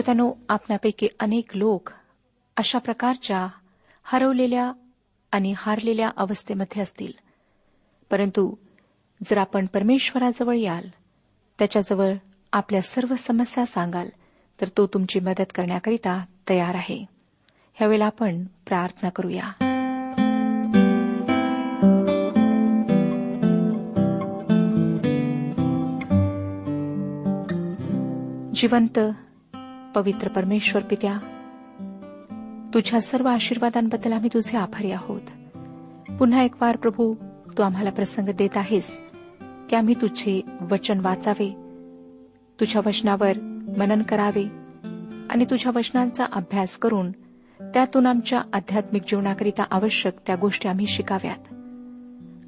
श्रोत्यानो आपणापैकी अनेक लोक अशा प्रकारच्या हरवलेल्या आणि हारलेल्या अवस्थेमध्ये असतील. परंतु जर आपण परमेश्वराजवळ याल त्याच्याजवळ आपल्या सर्व समस्या सांगाल तर तो तुमची मदत करण्याकरिता तयार आहे. ह्यावेळेला आपण प्रार्थना करूया. जिवंत पवित्र परमेश्वर पित्या तुझ्या सर्व आशीर्वादांबद्दल आम्ही तुझे आभारी आहोत. पुन्हा एक वार प्रभू तू आम्हाला प्रसंग देत आहेस की आम्ही तुझे वचन वाचावे तुझ्या वचनावर मनन करावे आणि तुझ्या वचनांचा अभ्यास करून त्यातून आमच्या आध्यात्मिक जीवनाकरिता आवश्यक त्या गोष्टी आम्ही शिकाव्यात.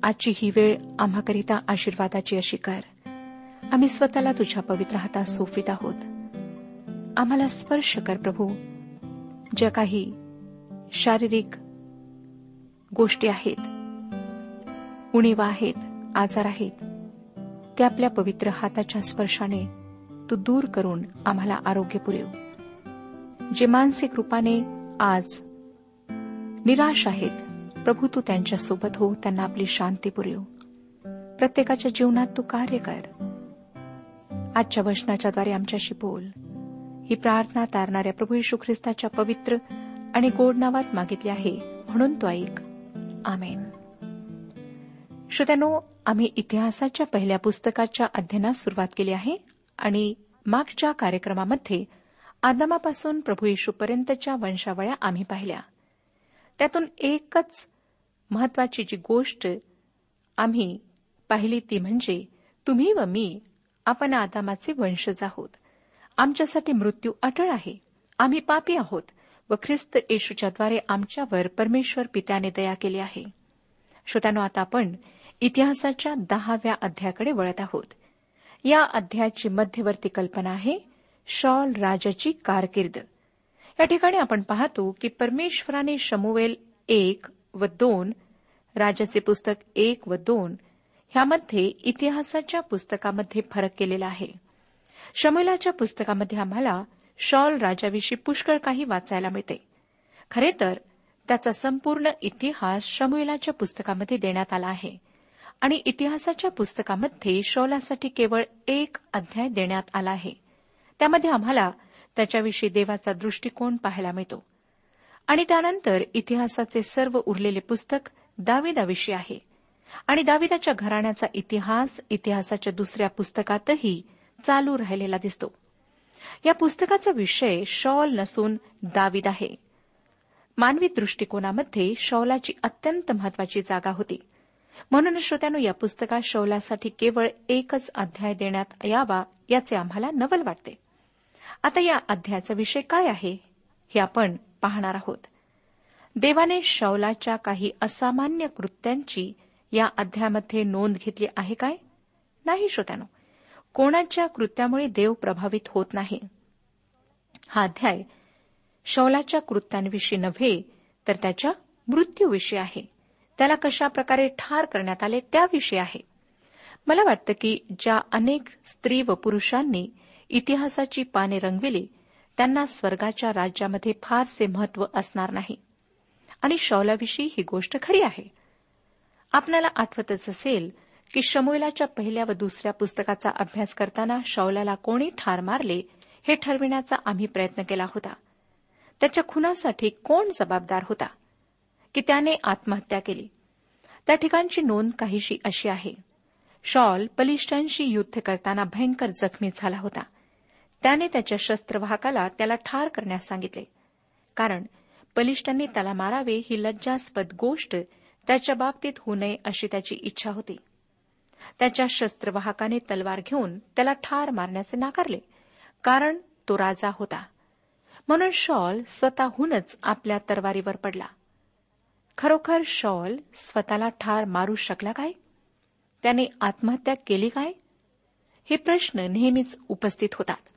आजची ही वेळ आम्हाकरिता आशीर्वादाची अशी कर. आम्ही स्वतःला तुझ्या पवित्र हातात सोपित आहोत. आम्हाला स्पर्श कर प्रभू. ज्या काही शारीरिक गोष्टी आहेत उणीवा आहेत आजार आहेत ते आपल्या पवित्र हाताच्या स्पर्शाने तू दूर करून आम्हाला आरोग्य पुरेव. जे मानसिक रूपाने आज निराश आहेत प्रभू तू त्यांच्यासोबत हो त्यांना आपली शांती पुरेव. प्रत्येकाच्या जीवनात तू कार्य कर. आजच्या वचनाच्याद्वारे आमच्याशी बोल. ही प्रार्थना तारणाऱ्या प्रभू येशू ख्रिस्ताच्या पवित्र आणि गोड नावात मागितली आहे. म्हणून तो ऐक. आमेन. श्रोत्यानो आम्ही इतिहासाच्या पहिल्या पुस्तकाच्या अध्ययनास सुरुवात केली आहे आणि मागच्या कार्यक्रमामध्ये आदमापासून प्रभू येशूपर्यंतच्या वंशावळ्या आम्ही पाहिल्या. त्यातून एकच महत्वाची जी गोष्ट आम्ही पाहिली ती म्हणजे तुम्ही व मी आपण आदामाचे वंशज आहोत. आमच्यासाठी मृत्यू अटळ आहे. आम्ही पापी आहोत व ख्रिस्त येशूच्याद्वारे आमच्यावर परमेश्वर पित्याने दया केली आहे. श्रोत्यानो आता आपण इतिहासाच्या दहाव्या अध्यायाकडे वळत आहोत. या अध्यायाची मध्यवर्ती कल्पना आहे शॉल राजाची कारकीर्द. या ठिकाणी आपण पाहतो की परमेश्वराने शमुवेल एक व दोन राजाचे पुस्तक एक व दोन ह्यामध्ये इतिहासाच्या पुस्तकामध्ये फरक केलेला आहे. शमुलाच्या पुस्तकामध्ये आम्हाला शॉल राजाविषयी पुष्कळ काही वाचायला मिळते. खरे तर त्याचा संपूर्ण इतिहास शमुएलाच्या पुस्तकामध्ये देण्यात आला आहे. आणि इतिहासाच्या पुस्तकामध्ये शौलासाठी केवळ एक अध्याय देण्यात आला आहे. त्यामध्ये आम्हाला त्याच्याविषयी देवाचा दृष्टिकोन पाहायला मिळतो. आणि त्यानंतर इतिहासाचे सर्व उरलेले पुस्तक दाविदाविषयी आहे. आणि दाविदाच्या घराण्याचा इतिहास इतिहासाच्या दुसऱ्या पुस्तकातही चालू राहिलेला दिसतो. या पुस्तकाचा विषय शॉल नसून दावीद आहे. मानवी दृष्टिकोनामध्ये शौलाची अत्यंत महत्वाची जागा होती. म्हणून श्रोत्यानो या पुस्तकात शौलासाठी केवळ एकच अध्याय देण्यात यावा याचे आम्हाला नवल वाटते. आता या अध्यायाचा विषय काय आहे हे आपण पाहणार आहोत. देवाने शौलाच्या काही असामान्य कृत्यांची या अध्यायामध्ये नोंद घेतली आहे काय? नाही श्रोत्यानो. कोणाच्या कृत्यामुळे देव प्रभावित होत नाही. हा अध्याय शौलाच्या कृत्यांविषयी नव्हे तर त्याच्या मृत्यूविषयी आहे. त्याला कशा प्रकारे ठार करण्यात आले त्याविषयी आहे. मला वाटतं की ज्या अनेक स्त्री व पुरुषांनी इतिहासाची पाने रंगविली त्यांना स्वर्गाच्या राज्यामध्ये फारसे महत्त्व असणार नाही. आणि शौलाविषयी ही गोष्ट खरी आहे. आपल्याला आठवतच असेल की शमुलाच्या पहिल्या व दुसऱ्या पुस्तकाचा अभ्यास करताना शौलाला कोणी ठार मारले हे ठरविण्याचा आम्ही प्रयत्न केला होता. त्याच्या खुनासाठी कोण जबाबदार होता? की त्याने आत्महत्या केली? त्या ठिकाणची नोंद काहीशी अशी आहे. शॉल पलिष्ठांशी युद्ध करताना भयंकर जखमी झाला होता. त्याने त्याच्या शस्त्रवाहकाला त्याला ठार करण्यास सांगितले. कारण पलिष्ठांनी त्याला मारावे ही लज्जास्पद गोष्ट त्याच्या बाबतीत होऊ नये अशी त्याची इच्छा होती. त्याच्या शस्त्रवाहकाने तलवार घेऊन त्याला ठार मारण्याचे नाकारले. कारण तो राजा होता. म्हणून शॉल स्वतःहूनच आपल्या तरवारीवर पडला. खरोखर शॉल स्वतःला ठार मारू शकला काय? त्याने आत्महत्या केली काय? हे प्रश्न नेहमीच उपस्थित होतात.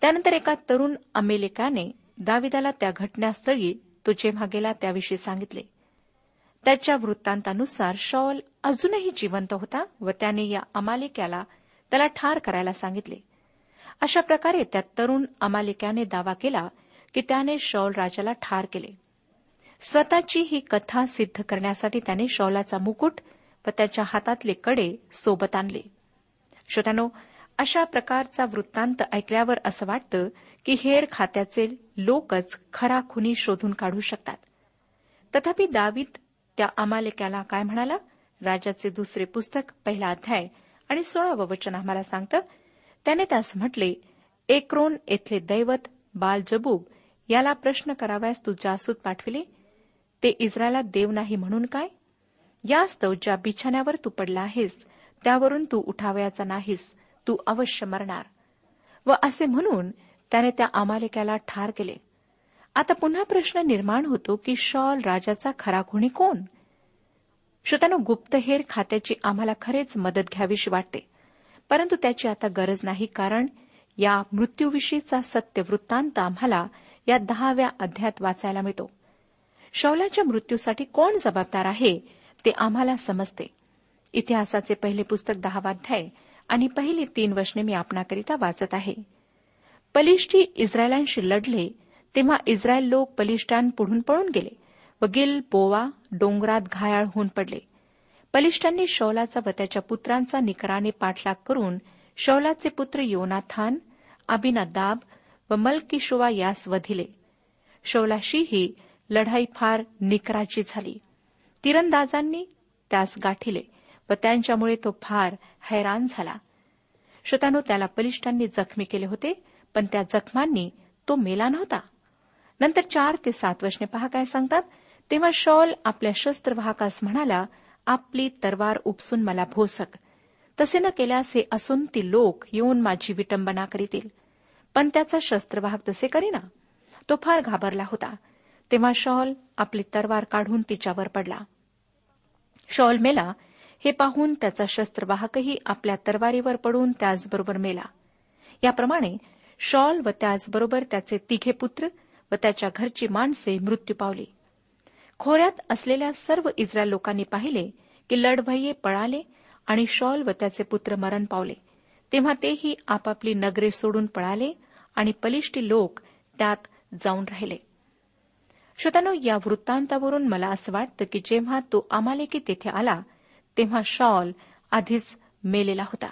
त्यानंतर एका तरुण अमेरिकाने दाविदाला त्या घटनास्थळी तो जेव्हा गेला त्याविषयी सांगितले. त्याच्या वृत्तांतानुसार शॉल अजूनही जिवंत होता व त्याने या अमालिक्याला त्याला ठार करायला सांगितले. अशा प्रकारे त्या तरुण अमालिक्याने दावा केला की त्याने शॉल राजाला ठार केले. स्वतःची ही कथा सिद्ध करण्यासाठी त्याने शौलाचा मुकुट व त्याच्या हातातले कडे सोबत आणले. श्रोत्यानो अशा प्रकारचा वृत्तांत ऐकल्यावर असं वाटतं की हेर खात्याचे लोकच खरा खुनी शोधून काढू शकतात. तथापि दावीत त्या अमालेक्याला काय म्हणाला? राजाचे दुसरे पुस्तक पहिला अध्याय आणि सोळावं वचन आम्हाला सांगतं. त्याने त्यास म्हटले एक्रोन येथले दैवत बाल जबूब याला प्रश्न करावयास तू जासूद पाठविले? ते इस्रायलात देव नाही म्हणून काय? यास्तव ज्या बिछाण्यावर तू पडला आहेस त्यावरून तू उठावयाचा नाहीस तू अवश्य मरणार. व असे म्हणून त्याने त्या अमालिकाला ठार केले. आता पुन्हा प्रश्न निर्माण होतो की शॉल राजाचा खरा खुणी कोण? श्रोत्यानो गुप्तहेर खात्याची आम्हाला खरेच मदत घ्यावीशी वाटते. परंतु त्याची आता गरज नाही कारण या मृत्यूविषयीचा सत्य वृत्तांत आम्हाला या दहाव्या अध्यायात वाचायला मिळतो. शौलाच्या मृत्यूसाठी कोण जबाबदार आहे ते आम्हाला समजते. इतिहासाचे पहिले पुस्तक दहावा अध्याय आणि पहिली तीन वचने मी आपणाकरिता वाचत आहे. पलिष्टी इस्रायलांशी लढले तेव्हा इस्रायल लोक पलिष्टांपुढून पळून गेले व गिल बोवा डोंगरात घायाळ होऊन पडले. पलिष्टांनी शौलाचा व त्याच्या पुत्रांचा निकराने पाठलाग करून शौलाचे पुत्र योनाथान अबिनादाब व मलकिशोवा यास वधिले शौलाशीही लढाई फार निकराची झाली. तिरंदाजांनी त्यास गाठिले व त्यांच्यामुळे तो फार हैराण झाला. श्रोतानो त्याला बलिष्ठांनी जखमी केले होते पण त्या जखमांनी तो मेला नव्हता. नंतर चार ते सात वचने पहा काय सांगतात. तेव्हा शॉल आपल्या शस्त्रवाहकास म्हणाला आपली तरवार उपसून मला भोसक. तसे न केल्यास हे असून ती लोक येऊन माझी विटंबना करीतील. पण त्याचा शस्त्रवाहक तसे करीना. तो फार घाबरला होता. तेव्हा शॉल आपली तरवार काढून तिच्यावर पडला. शॉल मेला. हे पाहून त्याचा शस्त्रवाहकही आपल्या तरवारीवर पडून त्याचबरोबर मेला. याप्रमाणे शॉल व त्याचबरोबर त्याचे तिघे पुत्र व त्याच्या घरची माणसे मृत्यू पावली. खोऱ्यात असलेल्या सर्व इस्रायल लोकांनी पाहिले की लढभय्ये पळाले आणि शॉल व त्याचे पुत्र मरण पावले. तेव्हा तेही आपापली नगरे सोडून पळाले आणि पलिष्टी लोक त्यात जाऊन राहिले. श्रोतानो या वृत्तांतावरून मला असं वाटतं की जेव्हा तो अमालेकी तेथे आला तेव्हा शॉल आधीच मेलेला होता.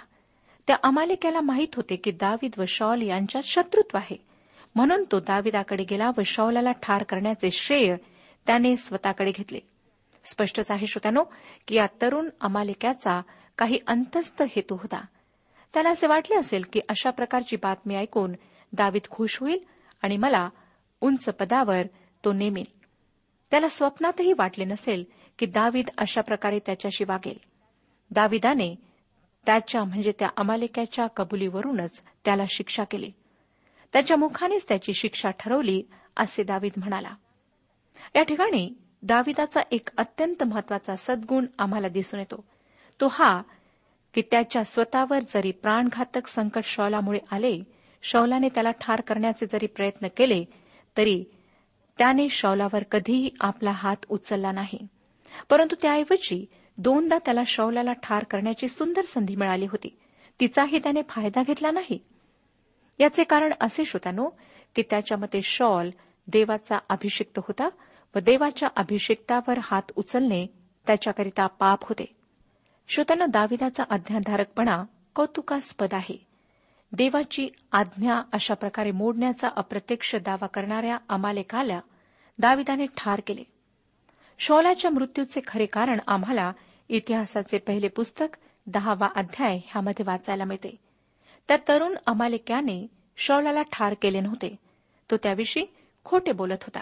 त्या अमालेक्याला माहीत होते की दावीद व शॉल यांच्यात शत्रुत्व आहे. म्हणून तो दाविदाकडे गेला व शौलाला ठार करण्याचे श्रेय त्याने स्वतःकडे घेतले. स्पष्टच आहे श्रोत्यानो की या तरुण अमालिक्याचा काही अंतस्थ हेतू होता. त्याला असे वाटले असेल की अशा प्रकारची बातमी ऐकून दावीद खुश होईल आणि मला उंच पदावर तो नेमेल. त्याला स्वप्नातही वाटले नसेल की दावीद अशा प्रकारे त्याच्याशी वागेल. दाविदाने त्याच्या म्हणजे त्या अमालिक्याच्या कबुलीवरूनच त्याला शिक्षा केली. त्याच्या मुखानेच त्याची शिक्षा ठरवली असे दावीद म्हणाला. या ठिकाणी दाविदाचा एक अत्यंत महत्त्वाचा सद्गुण आम्हाला दिसून येतो. तो हा की त्याच्या स्वतःवर जरी प्राणघातक संकट शौलामुळे आले शौलाने त्याला ठार करण्याचे जरी प्रयत्न केले तरी त्याने शौलावर कधीही आपला हात उचलला नाही. परंतु त्याऐवजी दोनदा त्याला शौलाला ठार करण्याची सुंदर संधी मिळाली होती. तिचाही त्याने फायदा घेतला नाही. याचे कारण असे श्रोतानो की त्याच्या मते शॉल देवाचा अभिषिक्त होता व देवाच्या अभिषिक्तावर हात उचलणे त्याच्याकरिता पाप होते. श्रोतांना दाविदाचा अज्ञाधारकपणा कौतुकास्पद आहे. देवाची आज्ञा अशा प्रकारे मोडण्याचा अप्रत्यक्ष दावा करणाऱ्या अमालेकाला दाविदाने ठार केले. शौलाच्या मृत्यूचे खरे कारण आम्हाला इतिहासाचे पहिले पुस्तक दहावा अध्याय ह्यामध्ये वाचायला मिळते. त्या तरुण अमालेक्याने शौलाला ठार केले नव्हते. तो त्याविषयी खोटे बोलत होता.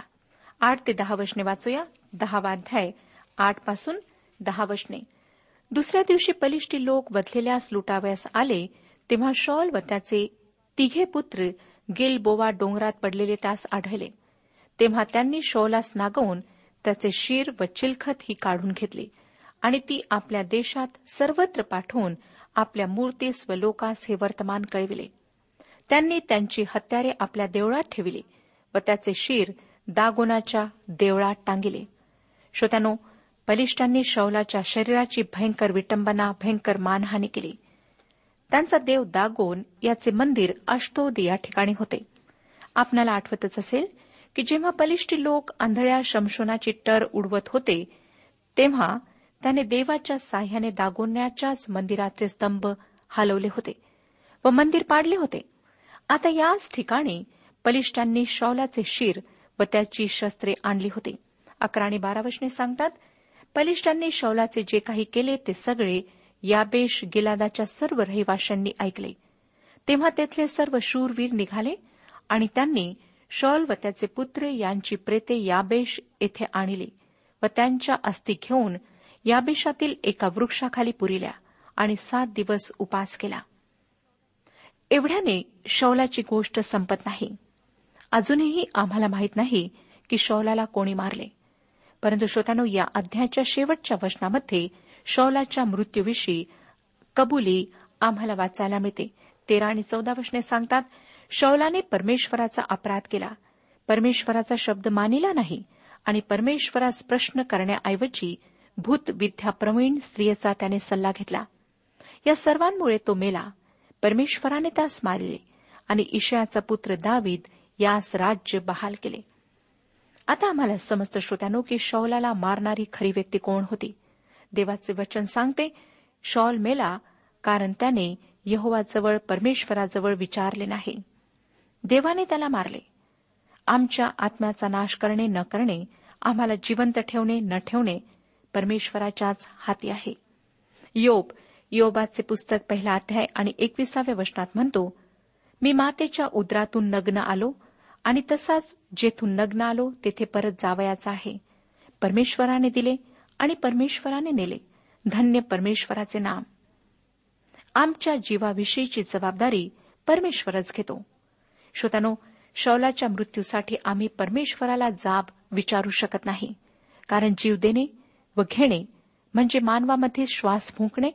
आठ ते दहा वशने वाचूया. दहावा अध्याय. आठपासून दहा वशने. दुसऱ्या दिवशी बलिष्ठी लोक बदलेल्यास लुटावयास आले तेव्हा शॉल व त्याचे तिघे पुत्र गिलबोवा डोंगरात पडलेले त्यास आढळले. तेव्हा त्यांनी शौलास नागवून त्याचे शिर व चिलखत ही काढून घेतली आणि ती आपल्या देशात सर्वत्र पाठवून आपल्या मूर्तीस व हे वर्तमान कळविले. त्यांनी त्यांची हत्यारे आपल्या देवळात ठेविली व त्याचे शीर दागोनाच्या देवळात टांगिले. श्रोत्यानो बलिष्ठांनी शौलाच्या शरीराची भयंकर विटंबना भयंकर मानहानी केली. त्यांचा देव दागोन याचे मंदिर अष्टोद या ठिकाणी होते. आपणाला आठवतच असेल की जेव्हा बलिष्ठी लोक आंधळ्या शमशोनाची टर उडवत होते तेव्हा त्याने देवाच्या साह्याने दागोन्याच्याच मंदिराचे स्तंभ हलवले होते व मंदिर पाडले होते. आता याच ठिकाणी बलिष्ठांनी शौलाचे शिर व त्याची शस्त्रे आणली होती. अकरा आणि बारा वचने सांगतात बलिष्ठांनी शौलाचे जे काही केले ते सगळे याबेश गिलादाच्या सर्व रहिवाशांनी ऐकले. तेव्हा तेथले सर्व शूरवीर निघाले आणि त्यांनी शौल व त्याचे पुत्र यांची प्रेते याबेश येथे आणली व त्यांच्या अस्थी घेऊन याबेशातील एका वृक्षाखाली पुरिल्या आणि सात दिवस उपास केला. एवढ्याने शौलाची गोष्ट संपत नाही. अजूनही आम्हाला माहीत नाही की शौलाला कोणी मारले. परंतु श्रोतानो या अध्यायाच्या शेवटच्या वचनामध्ये शौलाच्या मृत्यूविषयी कबुली आम्हाला वाचायला मिळते. तेरा आणि चौदा वचने सांगतात शौलाने परमेश्वराचा अपराध केला. परमेश्वराचा शब्द मानिला नाही आणि परमेश्वरास प्रश्न करण्याऐवजी भूतविद्याप्रवीण स्त्रियेचा त्याने सल्ला घेतला. या सर्वांमुळे तो मेला. परमेश्वराने त्यास मारले आणि ईशयाचा पुत्र दावीद यास राज्य बहाल केले. आता आम्हाला समस्त श्रोत्यानो की शौलाला मारणारी खरी व्यक्ती कोण होती? देवाचे वचन सांगते शॉल मेला कारण त्याने यहोवाजवळ परमेश्वराजवळ विचारले नाही. देवाने त्याला मारले. आमच्या आत्म्याचा नाश करणे न करणे आम्हाला जिवंत ठेवणे न ठेवणे परमेश्वराच्याच हाती आहे. योब योबाचे पुस्तक पहिला अध्याय आणि एकविसाव्या वचनात म्हणतो मी मातेच्या उदरातून नग्न आलो आणि तसाच जेथून नग्न आलो तेथे परत जावयाचा आहे. परमेश्वराने दिले आणि परमेश्वराने नेले. धन्य परमेश्वराचे नाम. आमच्या जीवाविषयीची जबाबदारी परमेश्वरच घेतो. श्रोतानो शौलाच्या मृत्यूसाठी आम्ही परमेश्वराला जाब विचारू शकत नाही कारण जीव देणे व घेणे म्हणजे मानवामध्ये श्वास फुंकणे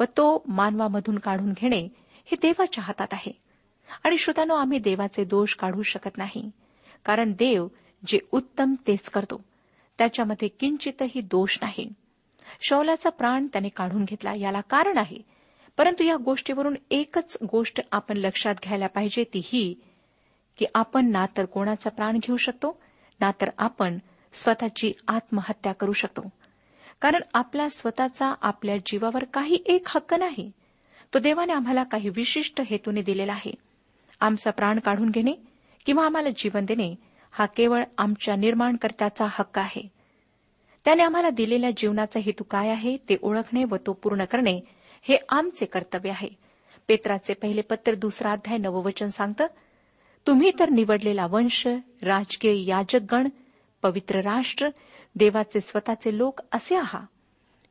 व तो मानवामधून काढून घेणे हे देवाच्या हातात आहे. आणि श्रोतानो आम्ही देवाचे दोष काढू शकत नाही. कारण देव जे उत्तम तेच करतो. त्याच्यामध्ये किंचितही दोष नाही. शौलाचा प्राण त्याने काढून घेतला याला कारण आहे. परंतु या गोष्टीवरून एकच गोष्ट आपण लक्षात घ्यायला पाहिजे ती ही की आपण ना तर कोणाचा प्राण घेऊ शकतो ना तर आपण स्वतःची आत्महत्या करू शकतो. कारण आपला स्वतःचा आपल्या जीवावर काही एक हक्क नाही. तो देवाने आम्हाला काही विशिष्ट हेतूने दिलेला आहे. आमचा प्राण काढून घेणे किंवा आम्हाला जीवन देणे हा केवळ आमच्या निर्माणकर्त्याचा हक्क आहे. त्याने आम्हाला दिलेल्या जीवनाचा हेतू काय आहे ते ओळखणे व तो पूर्ण करणे हे आमचे कर्तव्य आहे. पेत्राचे पहिले पत्र दुसरा अध्याय नववचन सांगतं तुम्ही तर निवडलेला वंश राजकीय याजकगण पवित्र राष्ट्र देवाचे स्वतःचे लोक असे आहा.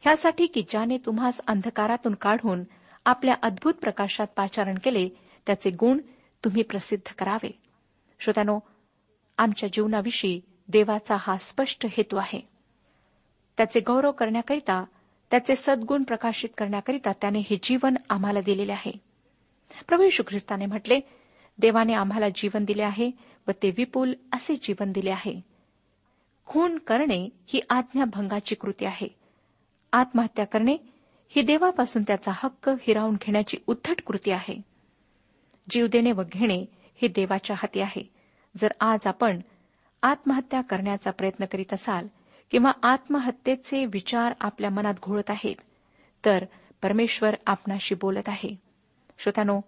ह्यासाठी की ज्याने तुम्हास अंधकारातून काढून आपल्या अद्भुत प्रकाशात पाचारण केले त्याचे गुण तुम्ही प्रसिद्ध करावे. श्रोत्यानो आमच्या जीवनाविषयी देवाचा हा स्पष्ट हेतू आहे. त्याचे गौरव करण्याकरिता त्याचे सद्गुण प्रकाशित करण्याकरिता त्याने हे जीवन आम्हाला दिलेले आहे. प्रभू यशू ख्रिस्ताने म्हटले देवाने आम्हाला जीवन दिले आहे व ते विपुल असे जीवन दिले आहे. खून करणे ही आज्ञाभंगाची कृती आहे. आत्महत्या करणे ही देवापासून त्याचा हक्क हिरावून घेण्याची उद्धट कृती आहे. जीव देणे व घेणे हे देवाच्या हाती आहे. जर आज आपण आत्महत्या करण्याचा प्रयत्न करीत असाल किंवा आत्महत्येचे विचार आपल्या मनात घोळत आहेत तर परमेश्वर आपणाशी बोलत आहे. श्रोत्यानो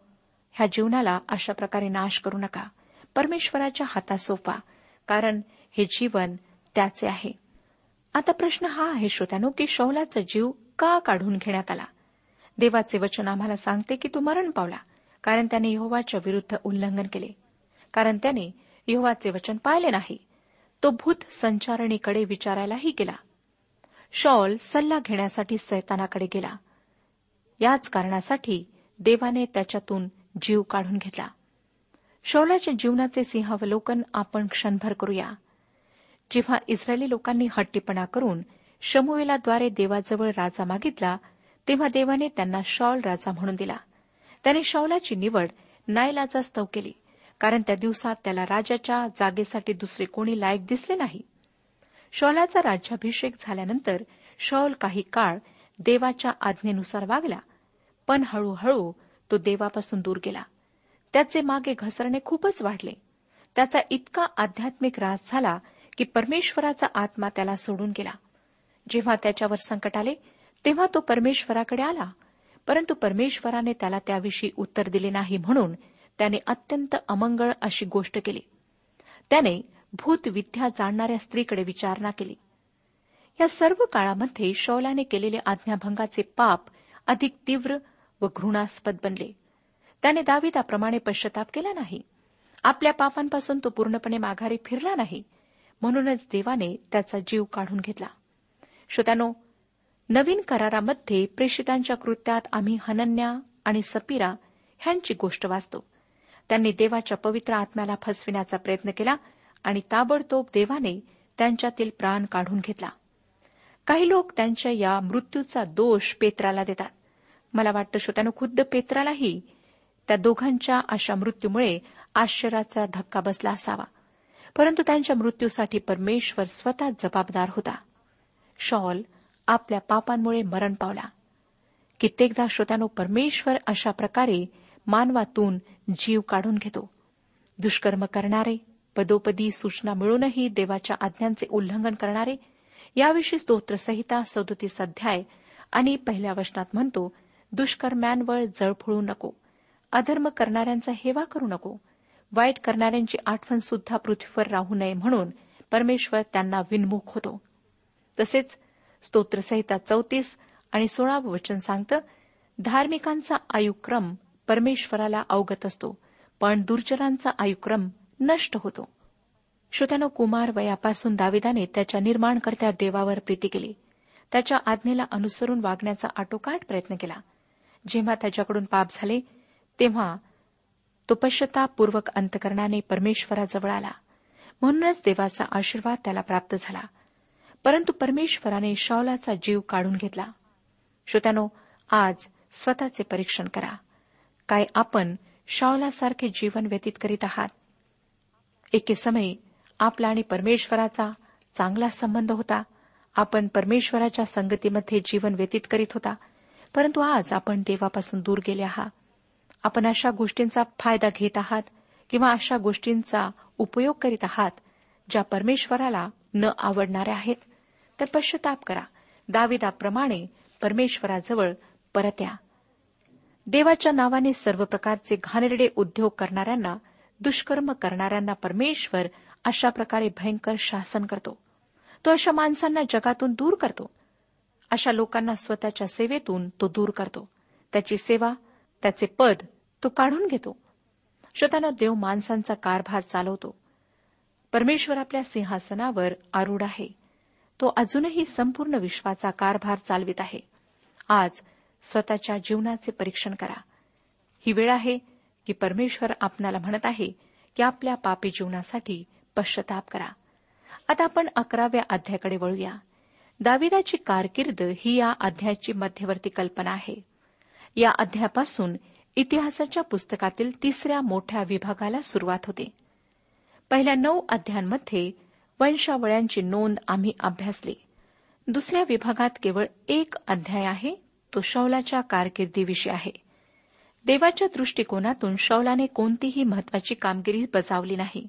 ह्या जीवनाला अशा प्रकारे नाश करू नका. परमेश्वराच्या हातात सोपा कारण हे जीवन त्याचे आहे. आता प्रश्न हा आहे श्रोत्यानो की शौलाचा जीव का काढून घेण्यात आला? देवाचे वचन आम्हाला सांगते की तू मरण पावला कारण त्याने यहोवाच्या विरुद्ध उल्लंघन केले. कारण त्याने यहोवाचे वचन पाळले नाही. तो भूत संचारणीकडे विचारायलाही गेला. शॉल सल्ला घेण्यासाठी सैतानाकडे गेला. याच कारणासाठी देवाने त्याच्यातून जीव काढून घेतला. शौलाच्या जीवनाचे सिंहावलोकन आपण क्षणभर करूया. जेव्हा इस्रायली लोकांनी हट्टीपणा करून शमुवेलाद्वारे देवाजवळ राजा मागितला तेव्हा देवाने त्यांना शॉल राजा म्हणून दिला. त्याने शौलाची निवड नायलाचा स्तव केली कारण त्या दिवसात त्याला राजाच्या जागेसाठी दुसरे कोणी लायक दिसले नाही. शौलाचा राज्याभिषेक झाल्यानंतर शौल काही काळ देवाच्या आज्ञेनुसार वागला पण हळूहळू तो देवापासून दूर गेला. त्याचे मागे घसरणे खूपच वाढले. त्याचा इतका आध्यात्मिक रास झाला की परमेश्वराचा आत्मा त्याला सोडून गेला. जेव्हा त्याच्यावर संकट आले तेव्हा तो परमेश्वराकडे आला. परंतु परमेश्वराने त्याला त्याविषयी उत्तर दिले नाही म्हणून त्याने अत्यंत अमंगळ अशी गोष्ट केली. त्याने भूतविद्या जाणणाऱ्या स्त्रीकडे विचारणा केली. या सर्व काळामध्ये शौलाने केलेले आज्ञाभंगाचे पाप अधिक तीव्र व घृणास्पद बनले. त्याने दाविदाप्रमाणे पश्चाताप केला नाही. आपल्या पापांपासून तो पूर्णपणे माघारी फिरला नाही. म्हणूनच देवाने त्याचा जीव काढून घेतला. श्रोत्यानो नवीन करारामध्ये प्रेषितांच्या कृत्यात आम्ही हनन्या आणि सपिरा ह्यांची गोष्ट वाचतो. त्यांनी देवाच्या पवित्र आत्म्याला फसविण्याचा प्रयत्न केला आणि ताबडतोब देवाने त्यांच्यातील प्राण काढून घेतला. काही लोक त्यांच्या या मृत्यूचा दोष पेत्राला देतात. मला वाटतं श्रोत्यानं खुद्द पेत्रालाही त्या दोघांच्या अशा मृत्यूमुळे आश्चर्याचा धक्का बसला असावा. परंतु त्यांच्या मृत्यूसाठी परमेश्वर स्वतः जबाबदार होता. शॉल आपल्या पापांमुळे मरण पावला. कित्येकदा श्रोत्यानो परमेश्वर अशा प्रकारे मानवातून जीव काढून घेतो. दुष्कर्म करणारे पदोपदी सूचना मिळूनही देवाच्या आज्ञांचे उल्लंघन करणारे याविषयी स्तोत्रसंहिता सदोतीस अध्याय आणि पहिल्या वचनात म्हणतो दुष्कर्म्यांवर जळफळू नको. अधर्म करणाऱ्यांचा हेवा करू नको. वाईट करणाऱ्यांची आठवण सुद्धा पृथ्वीवर राहू नये म्हणून परमेश्वर त्यांना विनमुख होतो. तसेच स्तोत्रसहिता चौतीस आणि सोळावं वचन सांगतं धार्मिकांचा आयुक्रम परमेश्वराला अवगत असतो पण दुर्जनांचा आयुक्रम नष्ट होतो. श्रोत्यानो कुमार वयापासून दाविदाने त्याच्या निर्माणकर्त्या देवावर प्रीती केली. त्याच्या आज्ञेला अनुसरून वागण्याचा आटोकाट प्रयत्न केला. जेव्हा त्याच्याकडून पाप झाले तेव्हा तो पश्चतापूर्वक अंतकरणाने परमेश्वराजवळ आला. म्हणूनच देवाचा आशीर्वाद त्याला प्राप्त झाला. परंतु परमेश्वराने शौलाचा जीव काढून घेतला. श्रोत्यानो आज स्वतःचे परीक्षण करा. काय आपण शावलासारखे जीवन व्यतीत करीत आहात? एके समयी आपला आणि परमेश्वराचा चांगला संबंध होता. आपण परमेश्वराच्या संगतीमध्ये जीवन व्यतीत करीत होता. परंतु आज आपण देवापासून दूर गेले आहात. आपण अशा गोष्टींचा फायदा घेत आहात किंवा अशा गोष्टींचा उपयोग करीत आहात ज्या परमेश्वराला न आवडणाऱ्या आहेत तर पश्चाताप करा. दाविदाप्रमाणे परमेश्वराजवळ परत या देवाच्या नावाने सर्व प्रकारचे घाणेरडे उद्योग करणाऱ्यांना दुष्कर्म करणाऱ्यांना परमेश्वर अशा प्रकारे भयंकर शासन करतो. तो अशा माणसांना जगातून दूर करतो. अशा लोकांना स्वतःच्या सेवेतून तो दूर करतो. त्याची सेवा त्याचे पद तो काढून घेतो. श्रोताना देव माणसांचा कारभार चालवतो. परमेश्वर आपल्या सिंहासनावर आरूढ आहे. तो अजूनही संपूर्ण विश्वाचा कारभार चालवित आहे. आज स्वतःच्या जीवनाचे परीक्षण करा. ही वेळ आहे की परमेश्वर आपणाला म्हणत आहे की आपल्या पापी जीवनासाठी पश्चाताप करा. आता आपण अकराव्या अध्यायाकडे वळूया. दाविदाची कारकीर्द ही या अध्यायाची मध्यवर्ती कल्पना आहे. या अध्यायापासून इतिहासाच्या पुस्तकातील तिसऱ्या मोठ्या विभागाला सुरुवात होते. पहिल्या नऊ अध्यायांमध्ये वंशावळ्यांची नोंद आम्ही अभ्यासली. दुसऱ्या विभागात केवळ एक अध्याय आहे तो शौलाच्या कारकिर्दीविषयी आहे. देवाच्या दृष्टिकोनातून शौलाने कोणतीही महत्वाची कामगिरी बजावली नाही.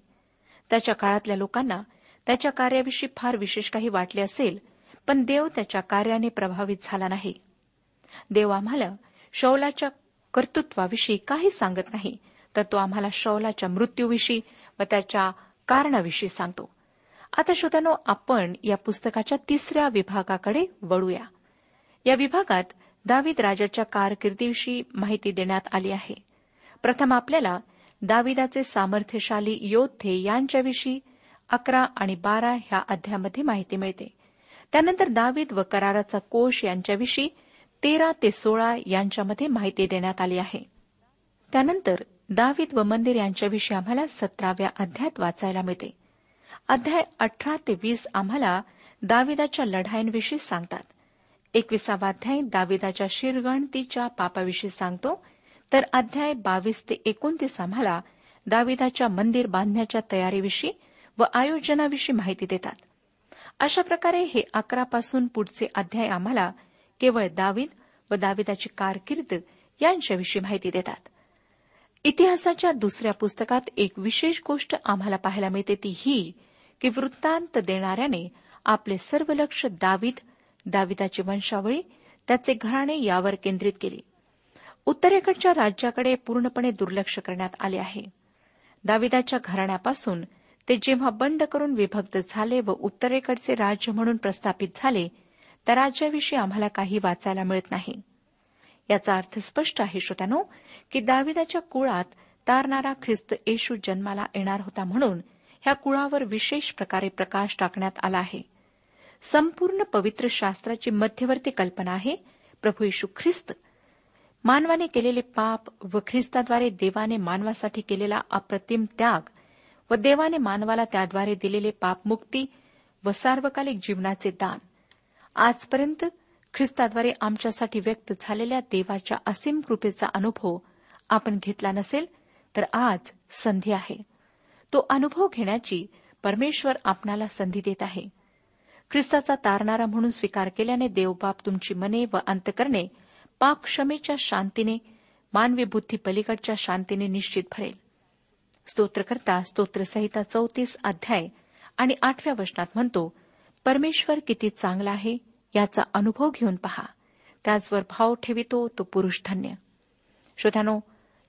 त्याच्या काळातल्या लोकांना त्याच्या कार्याविषयी फार विशेष काही वाटले असेल पण देव त्याच्या कार्याने प्रभावित झाला नाही. देव आम्हाला शौलाच्या कर्तृत्वाविषयी काही सांगत नाही तर तो आम्हाला शौलाच्या मृत्यूविषयी व त्याच्या कारणाविषयी सांगतो. आता श्रोत्यानो आपण या पुस्तकाच्या तिसऱ्या विभागाकडे वळूया. या विभागात दावीद राजाच्या कारकिर्दीविषयी माहिती देण्यात आली आहे. प्रथम आपल्याला दाविदाचे सामर्थ्यशाली योद्धे यांच्याविषयी अकरा आणि बारा ह्या अध्यामध्ये माहिती मिळते. त्यानंतर दावीद व कराराचा कोश यांच्याविषयी तेरा ते सोळा यांच्यामध्ये माहिती देण्यात आली आहे. त्यानंतर दावीद व मंदिर यांच्याविषयी आम्हाला सतराव्या अध्यायात वाचायला मिळते. अध्याय अठरा ते वीस आम्हाला दाविदाच्या लढाईंविषयी सांगतात. एकविसावा अध्याय दाविदाच्या शिरगणतीच्या पापाविषयी सांगतो. तर अध्याय बावीस ते एकोणतीस आम्हाला दाविदाच्या मंदिर बांधण्याच्या तयारीविषयी व आयोजनाविषयी माहिती देतात. अशा प्रकारे हे अकरापासून पुढचे अध्याय आम्हाला केवळ दावीद व दाविदाची कारकीर्द यांच्याविषयी माहिती देतात. इतिहासाच्या दुसऱ्या पुस्तकात एक विशेष गोष्ट आम्हाला पाहायला मिळते ती ही की वृत्तांत देणाऱ्याने आपले सर्व लक्ष दावीद दाविदाची वंशावळी त्याचे घराणे यावर केंद्रित केली. उत्तरेकडच्या राज्याकडे पूर्णपणे दुर्लक्ष करण्यात आले आहे. दाविदाच्या घराण्यापासून ते जेव्हा बंड करून विभक्त झाले व उत्तरेकडचे राज्य म्हणून प्रस्थापित झाले त्या राज्याविषयी आम्हाला काही वाचायला मिळत नाही. याचा अर्थ स्पष्ट आहे श्रोत्यानो की दाविदाच्या कुळात तारणारा ख्रिस्त येशू जन्माला येणार होता म्हणून ह्या कुळावर विशेष प्रकारे प्रकाश टाकण्यात आला आहे. संपूर्ण पवित्र शास्त्राची मध्यवर्ती कल्पना आहे प्रभू येशू ख्रिस्त. मानवाने केलेले पाप व ख्रिस्ताद्वारे देवाने मानवासाठी केलेला अप्रतिम त्याग व देवाने मानवाला त्याद्वारे दिलेले पापमुक्ती व सार्वकालिक जीवनाचे दान आजपर्यंत ख्रिस्ताद्वारे आमच्यासाठी व्यक्त झालेल्या देवाच्या असीम कृपेचा अनुभव आपण घेतला नसेल तर आज संधी आहे. तो अनुभव घेण्याची परमेश्वर आपणाला संधी देत आहे. ख्रिस्ताचा तारणारा म्हणून स्वीकार केल्याने देवबाप तुमची मने व अंतकरणे पाक क्षमेच्या शांतीने मानवी बुद्धी पलीकडच्या शांतीने निश्चित भरेल. स्तोत्रकर्ता स्तोत्रसहिता चौतीस अध्याय आणि आठव्या वचनात म्हणतो परमेश्वर किती चांगला आहे याचा अनुभव घेऊन पहा. त्याचवर भाव ठेवितो तो पुरुष धन्य. श्रोत्यानो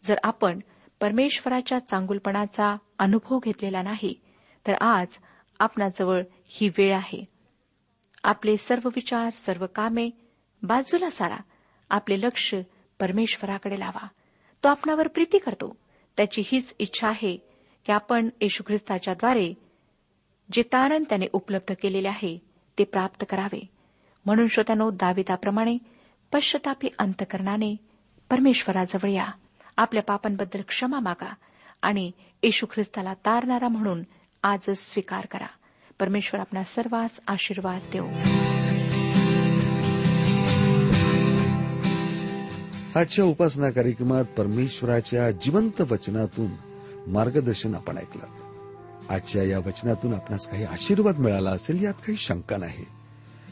जर आपण परमेश्वराच्या चांगुलपणाचा अनुभव घेतलेला नाही तर आज आपणाजवळ ही वेळ आहे. आपले सर्व विचार सर्व कामे बाजूला सारा. आपले लक्ष परमेश्वराकडे लावा. तो आपणावर प्रीती करतो. त्याची हीच इच्छा आहे की आपण येशू ख्रिस्ताच्याद्वारे जे तारण त्याने उपलब्ध केलेले आहे ते प्राप्त करावे. म्हणून श्रोत्यानो दाविदाप्रमाणे पश्चतापी अंतकरणाने परमेश्वराजवळ या. आपल्या पापांबद्दल क्षमा मागा आणि येशू ख्रिस्ताला तारणारा म्हणून आजच स्वीकार करा. परमेश्वर आपणा सर्वांस आशीर्वाद देऊ. आजच्या उपासना कार्यक्रमात परमेश्वराच्या जिवंत वचनातून मार्गदर्शन आपण ऐकलं. आजच्या या वचनातून आपणास काही आशीर्वाद मिळाला असेल यात काही शंका नाही.